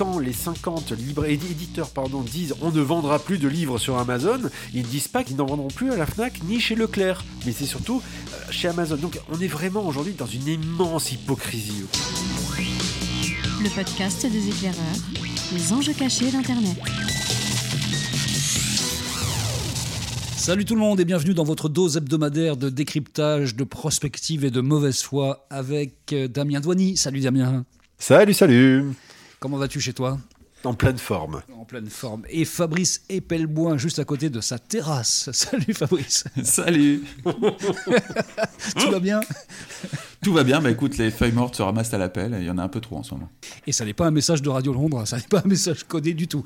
quand les 50 libres, éditeurs pardon, disent on ne vendra plus de livres sur Amazon, ils ne disent pas qu'ils n'en vendront plus à la FNAC ni chez Leclerc, mais c'est surtout euh, chez Amazon. Donc on est vraiment aujourd'hui dans une immense hypocrisie. Le podcast des éclaireurs, les enjeux cachés d'Internet. Salut tout le monde et bienvenue dans votre dose hebdomadaire de décryptage, de prospective et de mauvaise foi avec euh, Damien Douany. Salut Damien. Salut, salut. Comment vas-tu chez toi en pleine forme. En pleine forme. Et Fabrice Epelboin, juste à côté de sa terrasse. Salut Fabrice. Salut. Tout va bien Tout va bien. Bah écoute, les feuilles mortes se ramassent à l'appel. Il y en a un peu trop en ce moment. Et ça n'est pas un message de Radio Londres. Ça n'est pas un message codé du tout.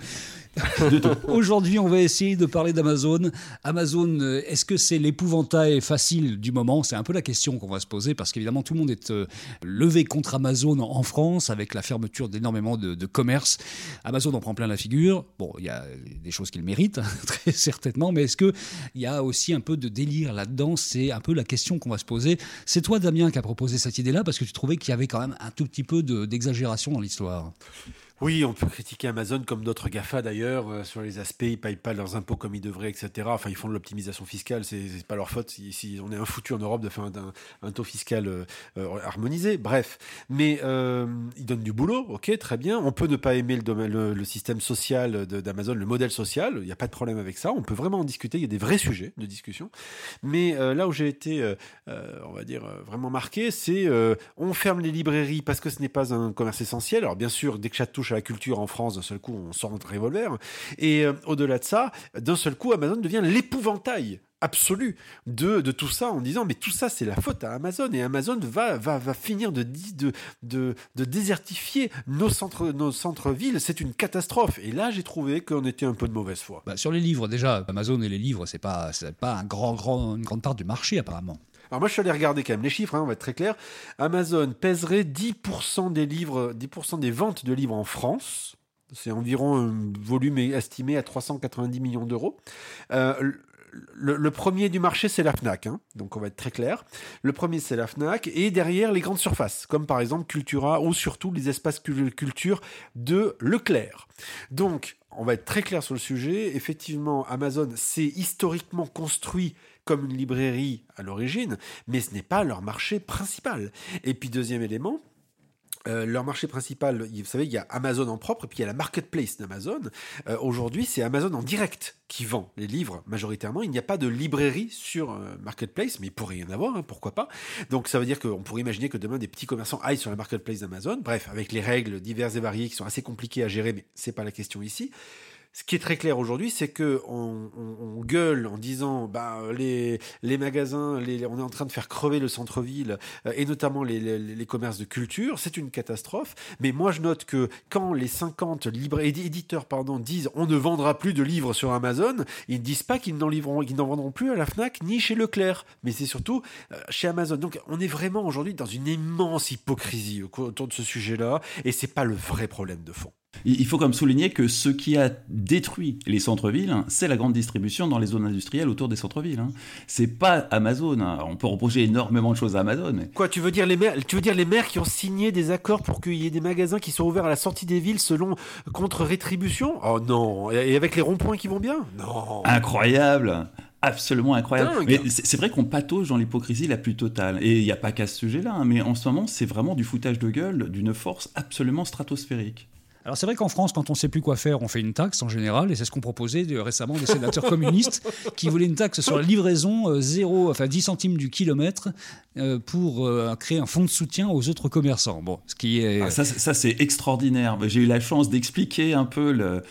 Aujourd'hui, on va essayer de parler d'Amazon. Amazon, euh, est-ce que c'est l'épouvantail facile du moment? C'est un peu la question qu'on va se poser parce qu'évidemment, tout le monde est euh, levé contre Amazon en France avec la fermeture d'énormément de, de commerces. Amazon en prend plein la figure. Bon, il y a des choses qu'il mérite, hein, très certainement, mais est-ce qu'il y a aussi un peu de délire là-dedans? C'est un peu la question qu'on va se poser. C'est toi, Damien, qui a proposé cette idée-là parce que tu trouvais qu'il y avait quand même un tout petit peu d'exagération dans l'histoire. Oui, on peut critiquer Amazon comme d'autres GAFA d'ailleurs euh, sur les aspects, ils payent pas leurs impôts comme ils devraient, etc. Enfin, ils font de l'optimisation fiscale, c'est pas leur faute si, on est un foutu en Europe de faire un, taux fiscal euh, euh, harmonisé. Bref, mais ils donnent du boulot, ok, très bien. On peut ne pas aimer le, le, système social d'Amazon, le modèle social, il n'y a pas de problème avec ça. On peut vraiment en discuter, il y a des vrais sujets de discussion. Mais là où j'ai été, on va dire, vraiment marqué, c'est on ferme les librairies parce que ce n'est pas un commerce essentiel. Alors bien sûr, dès que ça touche la culture en France, d'un seul coup, on sort un revolver. Et euh, au-delà de ça, d'un seul coup, Amazon devient l'épouvantail absolu de, de, tout ça en disant mais tout ça c'est la faute à Amazon. Et Amazon va, va, va finir de, de, de, de désertifier nos centres nos centres-villes. C'est une catastrophe. Et là j'ai trouvé qu'on était un peu de mauvaise foi. Bah, sur les livres déjà Amazon et les livres c'est pas pas un grand grand une grande part du marché apparemment alors moi, je suis allé regarder quand même les chiffres, hein, on va être très clair. Amazon pèserait 10% des livres, 10% des ventes de livres en France. C'est environ un volume estimé à 390 millions d'euros. Euh, le, premier du marché, c'est la FNAC. Hein. donc, on va être très clair. Le premier, c'est la FNAC. Et derrière, les grandes surfaces, comme par exemple Cultura ou surtout les espaces culture de Leclerc. Donc, on va être très clair sur le sujet. Effectivement, Amazon s'est historiquement construit comme une librairie à l'origine, mais ce n'est pas leur marché principal. Et puis deuxième élément, euh, leur marché principal, vous savez, il y a Amazon en propre et puis il y a la marketplace d'Amazon. Euh, aujourd'hui, c'est Amazon en direct qui vend les livres majoritairement. Il n'y a pas de librairie sur euh, marketplace, mais il pourrait y en avoir, hein, pourquoi pas. Donc ça veut dire qu'on pourrait imaginer que demain des petits commerçants aillent sur la marketplace d'Amazon. Bref, avec les règles diverses et variées qui sont assez compliquées à gérer, mais c'est pas la question ici. Ce qui est très clair aujourd'hui, c'est que on, gueule en disant bah, les, magasins, on est en train de faire crever le centre-ville euh, et notamment les, commerces de culture. C'est une catastrophe. Mais moi, je note que quand les 50 libres, éditeurs pardon, disent on ne vendra plus de livres sur Amazon, ils ne disent pas qu'ils n'en n'en vendront plus à la Fnac ni chez Leclerc, mais c'est surtout euh, chez Amazon. Donc, on est vraiment aujourd'hui dans une immense hypocrisie autour de ce sujet-là, et c'est pas le vrai problème de fond. Il faut comme souligner que ce qui a détruit les centres-villes, hein, c'est la grande distribution dans les zones industrielles autour des centres-villes. Hein. C'est pas Amazon. Hein. On peut reprocher énormément de choses à Amazon. Quoi, tu veux dire les maires Tu veux dire les maires qui ont signé des accords pour qu'il y ait des magasins qui sont ouverts à la sortie des villes selon contre rétribution? Oh non Et avec les ronds-points qui vont bien? Non. Incroyable absolument incroyable. Mais c'est vrai qu'on patauge dans l'hypocrisie la plus totale. Et il n'y a pas qu'à ce sujet-là, mais en ce moment, c'est vraiment du foutage de gueule d'une force absolument stratosphérique. Alors c'est vrai qu'en France, quand on ne sait plus quoi faire, on fait une taxe en général, et c'est ce qu'ont proposé récemment des sénateurs communistes qui voulaient une taxe sur la livraison 0, euh, enfin 10 centimes du kilomètre euh, pour euh, créer un fonds de soutien aux autres commerçants. Bon, ce qui est... Ah, ça, ça c'est extraordinaire. J'ai eu la chance d'expliquer un peu le,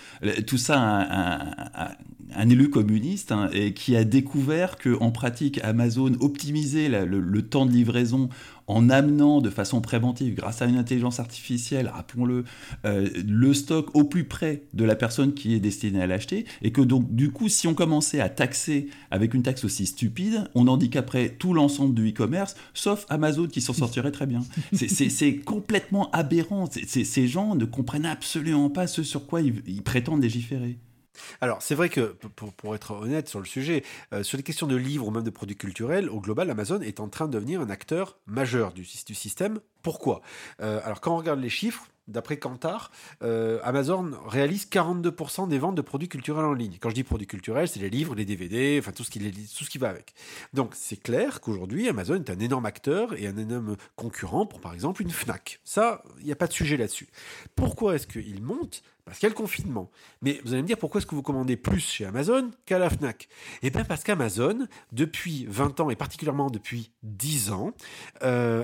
tout ça à, un élu communiste hein, et qui a découvert que en pratique Amazon optimisait le, temps de livraison en amenant de façon préventive, grâce à une intelligence artificielle, rappelons-le, euh, le stock au plus près de la personne qui est destinée à l'acheter, et que donc du coup, si on commençait à taxer avec une taxe aussi stupide, on handicaperait tout l'ensemble du e-commerce, sauf Amazon qui s'en sortirait très bien. C'est complètement aberrant. ces gens ne comprennent absolument pas ce sur quoi ils prétendent légiférer. Alors, c'est vrai que, pour, être honnête sur le sujet, euh, sur les questions de livres ou même de produits culturels, au global, Amazon est en train de devenir un acteur majeur du, système. Pourquoi? Euh, Alors, quand on regarde les chiffres, d'après Kantar, euh, Amazon réalise 42% des ventes de produits culturels en ligne. Quand je dis produits culturels, c'est les livres, les DVD, enfin tout ce qui, tout ce qui va avec. Donc c'est clair qu'aujourd'hui, Amazon est un énorme acteur et un énorme concurrent pour par exemple une Fnac. Ça, il n'y a pas de sujet là-dessus. Pourquoi est-ce qu'il monte? Parce qu'il y a le confinement. Mais vous allez me dire pourquoi est-ce que vous commandez plus chez Amazon qu'à la FNAC? Eh bien parce qu'Amazon, depuis 20 ans et particulièrement depuis 10 ans, euh,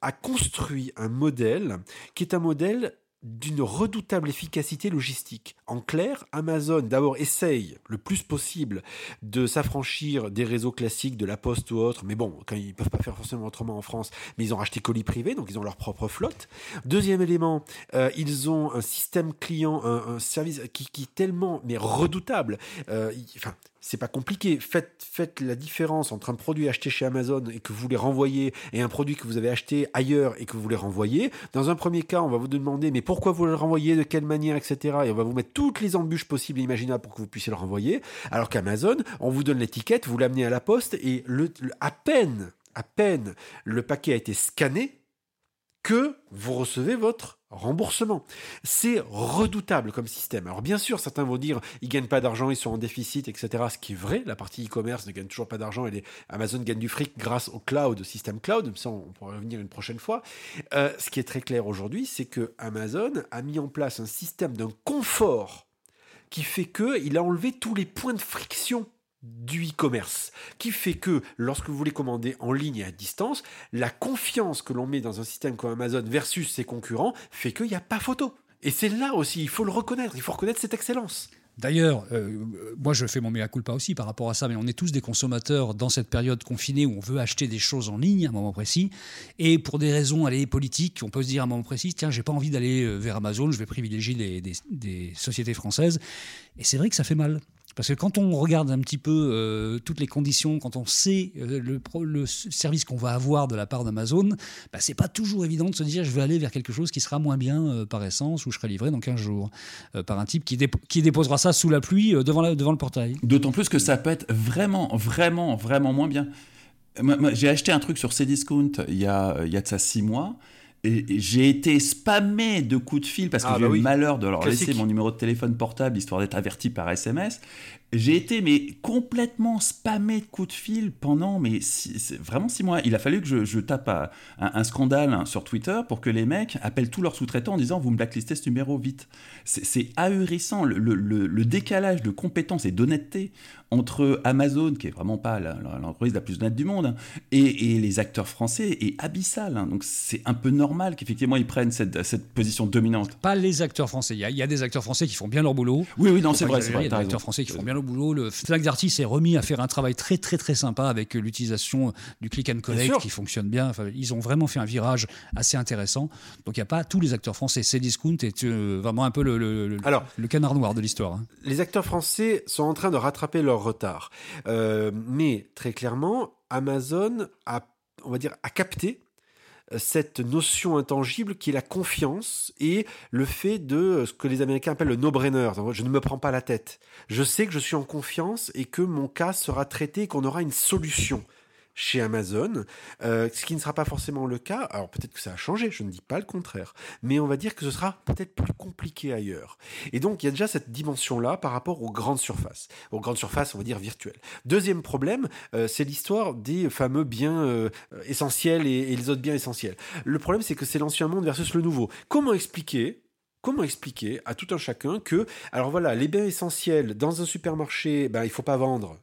a construit un modèle qui est un modèle d'une redoutable efficacité logistique. En clair, Amazon d'abord essaye le plus possible de s'affranchir des réseaux classiques de la Poste ou autre, mais bon, quand ils peuvent pas faire forcément autrement en France, mais ils ont racheté colis privés, donc ils ont leur propre flotte. Deuxième élément, euh, ils ont un système client, un, service qui, qui est tellement mais redoutable. Euh, enfin, c'est pas compliqué. Faites, faites la différence entre un produit acheté chez Amazon et que vous voulez renvoyer et un produit que vous avez acheté ailleurs et que vous voulez renvoyer. Dans un premier cas, on va vous demander mais pourquoi vous le renvoyez, de quelle manière, etc. Et on va vous mettre toutes les embûches possibles et imaginables pour que vous puissiez le renvoyer. Alors qu'Amazon, on vous donne l'étiquette, vous l'amenez à la poste et à peine, à peine le paquet a été scanné que vous recevez votre remboursement. C'est redoutable comme système. Alors bien sûr, certains vont dire ils gagnent pas d'argent, ils sont en déficit, etc. Ce qui est vrai, la partie e-commerce ne gagne toujours pas d'argent et Amazon gagne du fric grâce au cloud, au système cloud. Ça, on pourra revenir une prochaine fois. Euh, ce qui est très clair aujourd'hui, c'est que Amazon a mis en place un système d'un confort qui fait que il a enlevé tous les points de friction du e-commerce, qui fait que lorsque vous voulez commander en ligne et à distance, la confiance que l'on met dans un système comme Amazon versus ses concurrents fait qu'il n'y a pas photo. Et c'est là aussi, il faut le reconnaître, il faut reconnaître cette excellence. D'ailleurs, euh, moi je fais mon mea culpa aussi par rapport à ça, mais on est tous des consommateurs dans cette période confinée où on veut acheter des choses en ligne à un moment précis. Et pour des raisons allez, politiques, on peut se dire à un moment précis, tiens, j'ai pas envie d'aller euh, vers Amazon, je vais privilégier des sociétés françaises. Et c'est vrai que ça fait mal. Parce que quand on regarde un petit peu euh, toutes les conditions, quand on sait euh, le, service qu'on va avoir de la part d'Amazon, bah, c'est pas toujours évident de se dire je vais aller vers quelque chose qui sera moins bien euh, par essence ou je serai livré dans 15 jours par un type qui, déposera ça sous la pluie devant le portail. D'autant plus que ça peut être vraiment, vraiment, vraiment moins bien. J'ai acheté un truc sur Cdiscount il y a, il y a de ça 6 mois j'ai été spammé de coups de fil parce que ah, j'ai eu bah le malheur de leur laisser mon numéro de téléphone portable histoire d'être averti par SMS. J'ai été mais complètement spammé de coups de fil pendant mais vraiment six mois. Il a fallu que je, tape un, scandale sur Twitter pour que les mecs appellent tous leurs sous-traitants en disant vous me blacklistez ce numéro vite. C'est ahurissant le, le, décalage de compétences et d'honnêteté entre Amazon, qui est vraiment pas l'entreprise la, plus honnête du monde, et, les acteurs français est abyssal. Hein. Donc c'est un peu normal qu'effectivement ils prennent cette, cette, position dominante. Pas les acteurs français. Il y, a, des acteurs français qui font bien leur boulot. Oui, oui, non, c'est vrai. Il y a des acteurs français qui font bien leur boulot. Le Fnac Darty s'est remis à faire un travail très, très, très sympa avec l'utilisation du click and collect qui fonctionne bien. Enfin, ils ont vraiment fait un virage assez intéressant. Donc il n'y a pas tous les acteurs français. Cdiscount est euh, vraiment un peu le, le, canard noir de l'histoire. Hein. Les acteurs français sont en train de rattraper leur retard. Euh, mais très clairement, Amazon a, on va dire, a capté cette notion intangible qui est la confiance et le fait de ce que les Américains appellent le no-brainer. Je ne me prends pas la tête. Je sais que je suis en confiance et que mon cas sera traité et qu'on aura une solution chez Amazon, euh, ce qui ne sera pas forcément le cas. Alors peut-être que ça a changé, je ne dis pas le contraire, mais on va dire que ce sera peut-être plus compliqué ailleurs. Et donc il y a déjà cette dimension-là par rapport aux grandes surfaces, aux grandes surfaces, on va dire virtuelles. Deuxième problème, euh, c'est l'histoire des fameux biens euh, essentiels et, et les autres biens essentiels. Le problème, c'est que c'est l'ancien monde versus le nouveau. Comment expliquer Comment expliquer à tout un chacun que, alors voilà, les biens essentiels dans un supermarché, ben, il faut pas vendre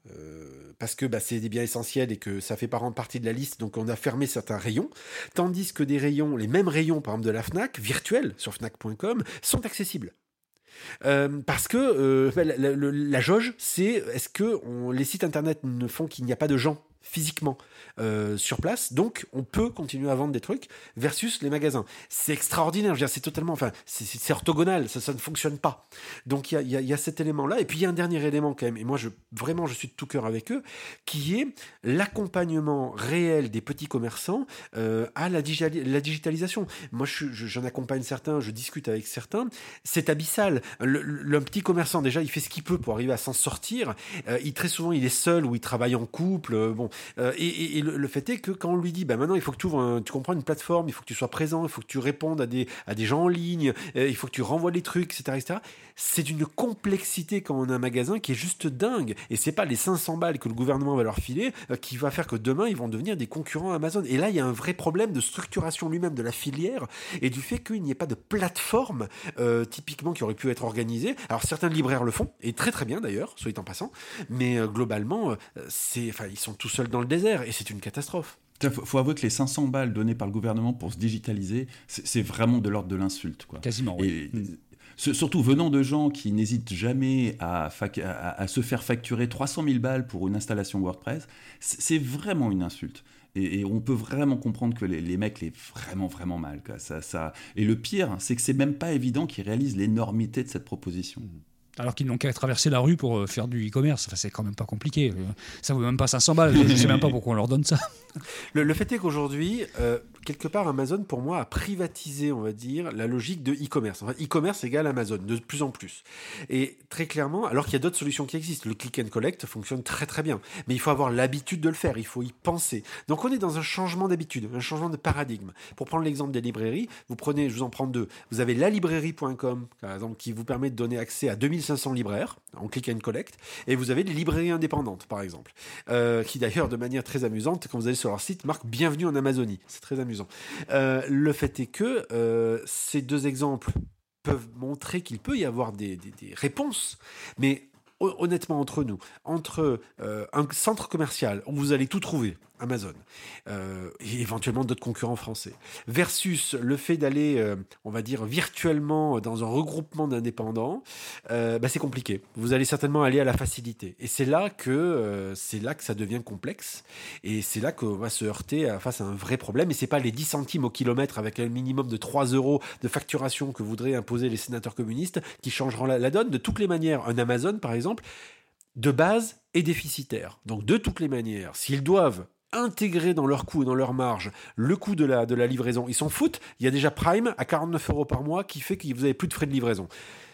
parce que bah, c'est des biens essentiels et que ça fait pas partie de la liste, donc on a fermé certains rayons, tandis que des rayons, les mêmes rayons par exemple de la FNAC, virtuels sur FNAC.com, sont accessibles. Euh, parce que euh, la, la, jauge, c'est est-ce que les sites internet ne font qu'il n'y a pas de gens physiquement euh, sur place. Donc, on peut continuer à vendre des trucs versus les magasins. C'est extraordinaire. C'est totalement, enfin, c'est orthogonal. Ça, ça ne fonctionne pas. Donc, il y a, y a, cet élément-là. Et puis, il y a un dernier élément quand même. Et moi, je, vraiment, je suis de tout cœur avec eux, qui est l'accompagnement réel des petits commerçants euh, à la, digitalisation. Moi, j'en accompagne certains, je discute avec certains. C'est abyssal. Le, petit commerçant, déjà, il fait ce qu'il peut pour arriver à s'en sortir. Euh, il très souvent, il est seul ou il travaille en couple. bon, Euh, et, le, fait est que quand on lui dit, bah maintenant il faut que tu ouvres, tu comprends une plateforme, il faut que tu sois présent, il faut que tu répondes à des, à des gens en ligne, euh, il faut que tu renvoies les trucs, etc., etc. C'est d'une complexité quand on a un magasin qui est juste dingue. Et c'est pas les 500 balles que le gouvernement va leur filer euh, qui va faire que demain ils vont devenir des concurrents Amazon. Et là, il y a un vrai problème de structuration lui-même de la filière et du fait qu'il n'y ait pas de plateforme typiquement qui aurait pu être organisée. Alors certains libraires le font, et très très bien d'ailleurs, soit en passant, mais globalement, c'est, enfin, ils sont tout seuls dans le désert et c'est une catastrophe. Il faut, avouer que les 500 balles données par le gouvernement pour se digitaliser, c'est vraiment de l'ordre de l'insulte. Quasiment, oui. Hmm. Surtout venant de gens qui n'hésitent jamais à, à, se faire facturer 300 000 balles pour une installation WordPress, c'est vraiment une insulte. Et, on peut vraiment comprendre que les, mecs les vraiment vraiment mal. Ça, ça... Et le pire, c'est que c'est même pas évident qu'ils réalisent l'énormité de cette proposition. Hmm alors qu'ils n'ont qu'à traverser la rue pour euh, faire du e-commerce. Enfin, c'est quand même pas compliqué. Euh, ça vaut même pas 500 balles. Je ne sais même pas pourquoi on leur donne ça. Le, fait est qu'aujourd'hui, euh, quelque part, Amazon, pour moi, a privatisé, on va dire, la logique de e-commerce. En fait, e-commerce égale Amazon, de plus en plus. Et très clairement, alors qu'il y a d'autres solutions qui existent, le click and collect fonctionne très très bien. Mais il faut avoir l'habitude de le faire, il faut y penser. Donc on est dans un changement d'habitude, un changement de paradigme. Pour prendre l'exemple des librairies, vous prenez, je vous en prends deux. Vous avez lalibrairie.com, par exemple, qui vous permet de donner accès à 2500 libraires en click and collect. Et vous avez les librairies indépendantes, par exemple, euh, qui d'ailleurs, de manière très amusante, quand vous allez sur leur site, marquent Bienvenue en Amazonie. C'est très amusant. Euh, le fait est que euh, ces deux exemples peuvent montrer qu'il peut y avoir des, des réponses, mais honnêtement entre nous, entre un centre commercial où vous allez tout trouver, Amazon, euh, et éventuellement d'autres concurrents français, versus le fait d'aller, euh, on va dire, virtuellement dans un regroupement d'indépendants, euh, bah, c'est compliqué. Vous allez certainement aller à la facilité. Et c'est là que là que ça devient complexe, et c'est là qu'on va se heurter face à un vrai problème. Et c'est pas les 10 centimes au kilomètre avec un minimum de 3 euros de facturation que voudraient imposer les sénateurs communistes qui changeront la donne. De toutes les manières, un Amazon, par exemple, de base est déficitaire. Donc de toutes les manières, s'ils doivent intégrer dans leur coût et dans leur marge le coût de la, de la livraison. Ils s'en foutent. Il y a déjà Prime à 49 euros par mois qui fait que vous n'avez plus de frais de livraison.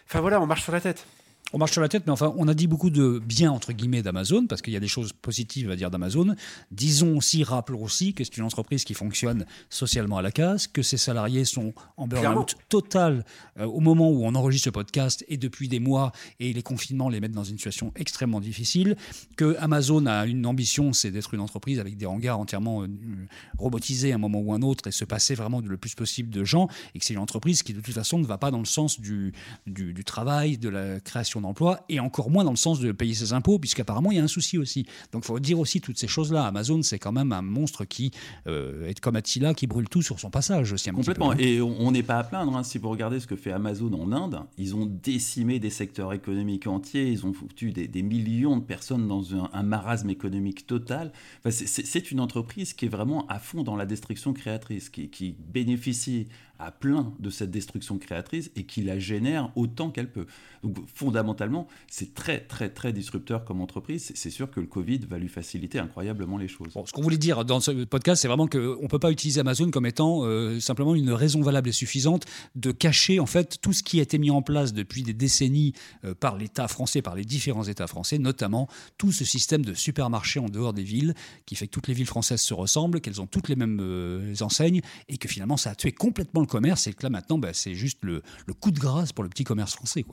Enfin voilà, on marche sur la tête on marche sur la tête, mais enfin, on a dit beaucoup de bien, entre guillemets, d'Amazon, parce qu'il y a des choses positives à dire d'Amazon. Disons aussi, rappelons aussi que c'est une entreprise qui fonctionne socialement à la case, que ses salariés sont en burn-out total euh, au moment où on enregistre ce podcast et depuis des mois, et les confinements les mettent dans une situation extrêmement difficile, que Amazon a une ambition, c'est d'être une entreprise avec des hangars entièrement euh, robotisés à un moment ou un autre et se passer vraiment le plus possible de gens, et que c'est une entreprise qui, de toute façon, ne va pas dans le sens du, du, du travail, de la création d'emploi, et encore moins dans le sens de payer ses impôts, puisqu'apparemment il y a un souci aussi. Donc il faut dire aussi toutes ces choses-là. Amazon, c'est quand même un monstre qui euh, est comme Attila, qui brûle tout sur son passage aussi. Complètement. Et on n'est pas à plaindre. Hein. Si vous regardez ce que fait Amazon en Inde, ils ont décimé des secteurs économiques entiers, ils ont foutu des, millions de personnes dans un, marasme économique total. Enfin, c'est une entreprise qui est vraiment à fond dans la destruction créatrice, qui, qui bénéficie à plein de cette destruction créatrice et qui la génère autant qu'elle peut. Donc fondamentalement, c'est très très très disrupteur comme entreprise. C'est sûr que le Covid va lui faciliter incroyablement les choses. ce qu'on voulait dire dans ce podcast, c'est vraiment qu'on ne peut pas utiliser Amazon comme étant euh, simplement une raison valable et suffisante de cacher en fait tout ce qui a été mis en place depuis des décennies euh, par l'État français, par les différents États français, notamment tout ce système de supermarchés en dehors des villes qui fait que toutes les villes françaises se ressemblent, qu'elles ont toutes les mêmes euh, enseignes et que finalement ça a tué complètement le commerce et que là maintenant, bah, c'est juste le, coup de grâce pour le petit commerce français.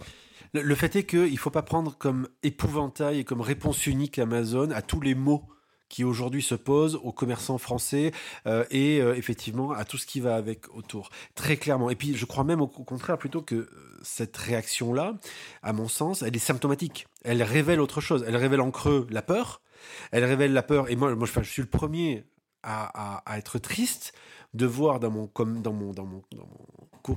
Le, fait est qu'il ne faut pas prendre comme épouvantail et comme réponse unique Amazon à tous les mots qui aujourd'hui se posent aux commerçants français euh, et euh, effectivement à tout ce qui va avec autour. Très clairement. Et puis je crois même au, contraire plutôt que euh, cette réaction-là, à mon sens, elle est symptomatique. Elle révèle autre chose. Elle révèle en creux la peur. Elle révèle la peur. Et moi je suis le premier à, à être triste de voir dans mon, dans mon, dans mon,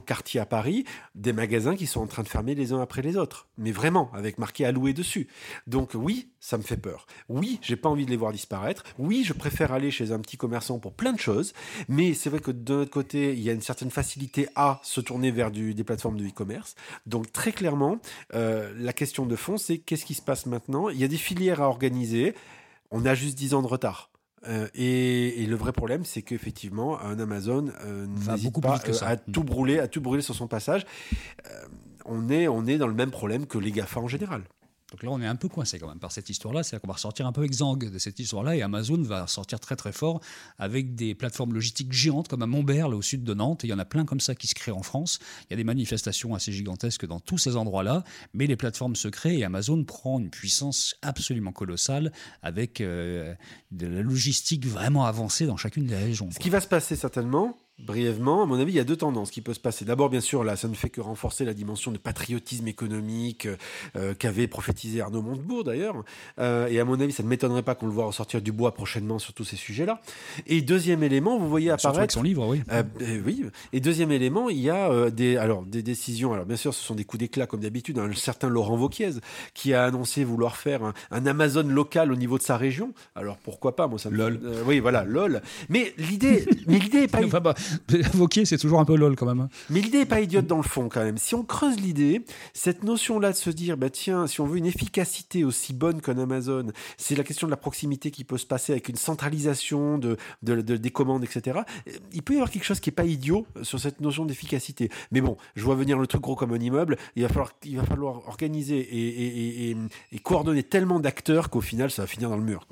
quartier à Paris des magasins qui sont en train de fermer les uns après les autres. Mais vraiment, avec marqué alloué dessus. Donc oui, ça me fait peur. Oui, j'ai pas envie de les voir disparaître. Oui, je préfère aller chez un petit commerçant pour plein de choses. Mais c'est vrai que de notre côté, il y a une certaine facilité à se tourner vers des plateformes de e-commerce. Donc très clairement, euh, la question de fond, c'est qu'est-ce qui se passe maintenant? Il y a des filières à organiser. On a juste 10 ans de retard. Euh, et, le vrai problème, c'est qu'effectivement, un Amazon euh, n'hésite pas euh, à tout brûler, à tout brûler sur son passage. on est, on est dans le même problème que les Gafa en général. Donc là, on est un peu coincé quand même par cette histoire-là. C'est-à-dire qu'on va ressortir un peu exsangue de cette histoire-là et Amazon va sortir très très fort avec des plateformes logistiques géantes comme à Montberle au sud de Nantes. Et il y en a plein comme ça qui se créent en France. Il y a des manifestations assez gigantesques dans tous ces endroits-là, mais les plateformes se créent et Amazon prend une puissance absolument colossale avec euh, de la logistique vraiment avancée dans chacune des régions. Ce qui va se passer certainement, brièvement, à mon avis, il y a deux tendances qui peuvent se passer. D'abord, bien sûr, là, ça ne fait que renforcer la dimension de patriotisme économique euh, qu'avait prophétisé Arnaud Montebourg, d'ailleurs. Euh, et à mon avis, ça ne m'étonnerait pas qu'on le voit ressortir du bois prochainement sur tous ces sujets-là. Et deuxième élément, vous voyez Surtout avec apparaître... son livre, oui. Euh, oui. Et deuxième élément, il y a des, alors, des décisions. Alors, bien sûr, ce sont des coups d'éclat, comme d'habitude. Un certain Laurent Vauquiez, qui a annoncé vouloir faire un, un Amazon local au niveau de sa région. Alors, pourquoi pas? Moi, ça me Lol. Oui, voilà, lol. Mais l'idée, mais l'idée est pas Vauquier, c'est toujours un peu lol quand même. hein. mais l'idée n'est pas idiote dans le fond quand même. Si on creuse l'idée, cette notion-là de se dire, bah tiens, si on veut une efficacité aussi bonne qu'un Amazon, c'est la question de la proximité qui peut se passer avec une centralisation de, de- de- des commandes, etc. Il peut y avoir quelque chose qui est pas idiot sur cette notion d'efficacité. Mais bon, je vois venir le truc gros comme un immeuble. Il va falloir, il va falloir organiser et, coordonner tellement d'acteurs qu'au final, ça va finir dans le mur.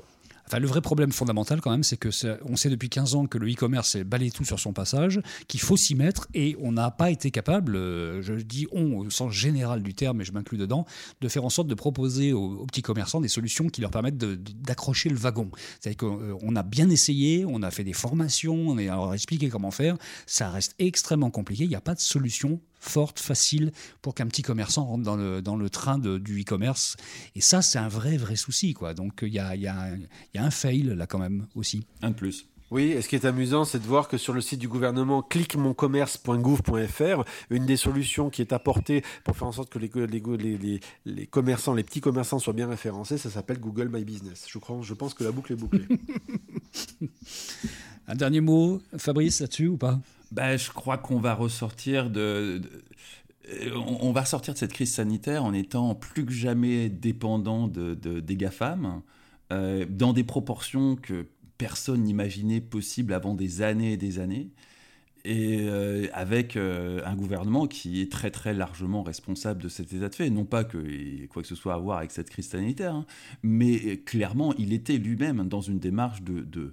Enfin, le vrai problème fondamental, quand même, c'est que on sait depuis 15 ans que le e-commerce est balayé tout sur son passage, qu'il faut s'y mettre, et on n'a pas été capable, euh, je dis on au sens général du terme, et je m'inclus dedans, de faire en sorte de proposer aux, petits commerçants des solutions qui leur permettent d'accrocher le wagon. C'est-à-dire qu'on a bien essayé, on a fait des formations, on a expliqué comment faire, ça reste extrêmement compliqué, il n'y a pas de solution forte, facile, pour qu'un petit commerçant rentre dans le, dans le train de- du e-commerce. Et ça, c'est un vrai, vrai souci. Quoi. Donc, il y a, il y, a, y a un fail là quand même aussi. Un de plus. Oui, et ce qui est amusant, c'est de voir que sur le site du gouvernement cliquemoncommerce.gouv.fr, une des solutions qui est apportée pour faire en sorte que les, les, les, les- les commerçants, les petits commerçants soient bien référencés, ça s'appelle Google My Business. Je, crois, je pense que la boucle est bouclée. Un dernier mot, Fabrice, là-dessus ou pas? Bah, je crois qu'on va ressortir de, euh, on va ressortir de cette crise sanitaire en étant plus que jamais dépendant de, de- des GAFAM, euh, dans des proportions que personne n'imaginait possibles avant des années et des années, et euh, avec un gouvernement qui est très très largement responsable de cet état de fait. Non pas qu'il ait quoi que ce soit à voir avec cette crise sanitaire, hein, mais clairement, il était lui-même dans une démarche de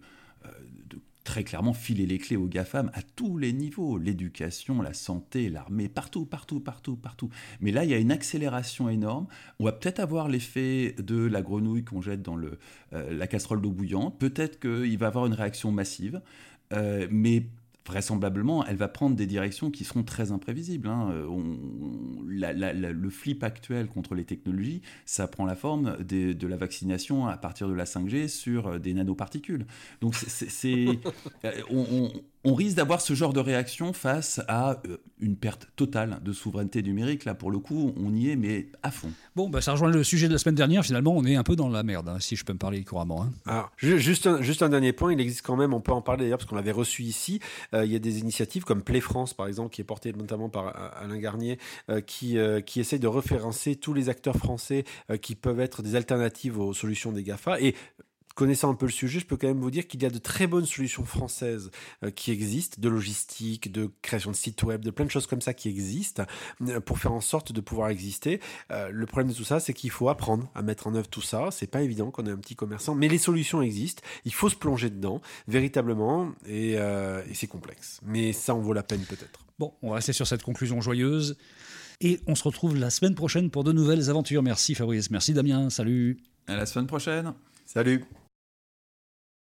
très clairement filer les clés aux GAFAM à tous les niveaux, l'éducation, la santé, l'armée, partout, partout, partout, partout. Mais là, il y a une accélération énorme. On va peut-être avoir l'effet de la grenouille qu'on jette dans le, euh, la casserole d'eau bouillante. Peut-être qu'il va avoir une réaction massive. Euh, mais vraisemblablement, elle va prendre des directions qui seront très imprévisibles. hein. Euh, on- la- la- la- le flip actuel contre les technologies, ça prend la forme des- de la vaccination à partir de la 5G sur euh, des nanoparticules. Donc, c'est- euh, on, on- on risque d'avoir ce genre de réaction face à euh, une perte totale de souveraineté numérique. Là, pour le coup, on y est, mais à fond. Bon, bah, ça rejoint le sujet de la semaine dernière. Finalement, on est un peu dans la merde, hein, si je peux me parler couramment. hein. Alors, ju- juste un, juste un dernier point, il existe quand même, on peut en parler d'ailleurs parce qu'on l'avait reçu ici, euh, il y a des initiatives comme Play France par exemple, qui est portée notamment par euh, Alain Garnier, euh, qui, euh, qui essaye de référencer tous les acteurs français euh, qui peuvent être des alternatives aux solutions des GAFA. Et connaissant un peu le sujet, je peux quand même vous dire qu'il y a de très bonnes solutions françaises euh, qui existent, de logistique, de création de sites web, de plein de choses comme ça qui existent euh, pour faire en sorte de pouvoir exister. Euh, le problème de tout ça, c'est qu'il faut apprendre à mettre en œuvre tout ça. C'est pas évident qu'on est un petit commerçant, mais les solutions existent. Il faut se plonger dedans, véritablement, et, euh, et c'est complexe. Mais ça en vaut la peine peut-être. Bon, on va rester sur cette conclusion joyeuse. Et on se retrouve la semaine prochaine pour de nouvelles aventures. Merci Fabrice, merci Damien, salut. À la semaine prochaine. Salut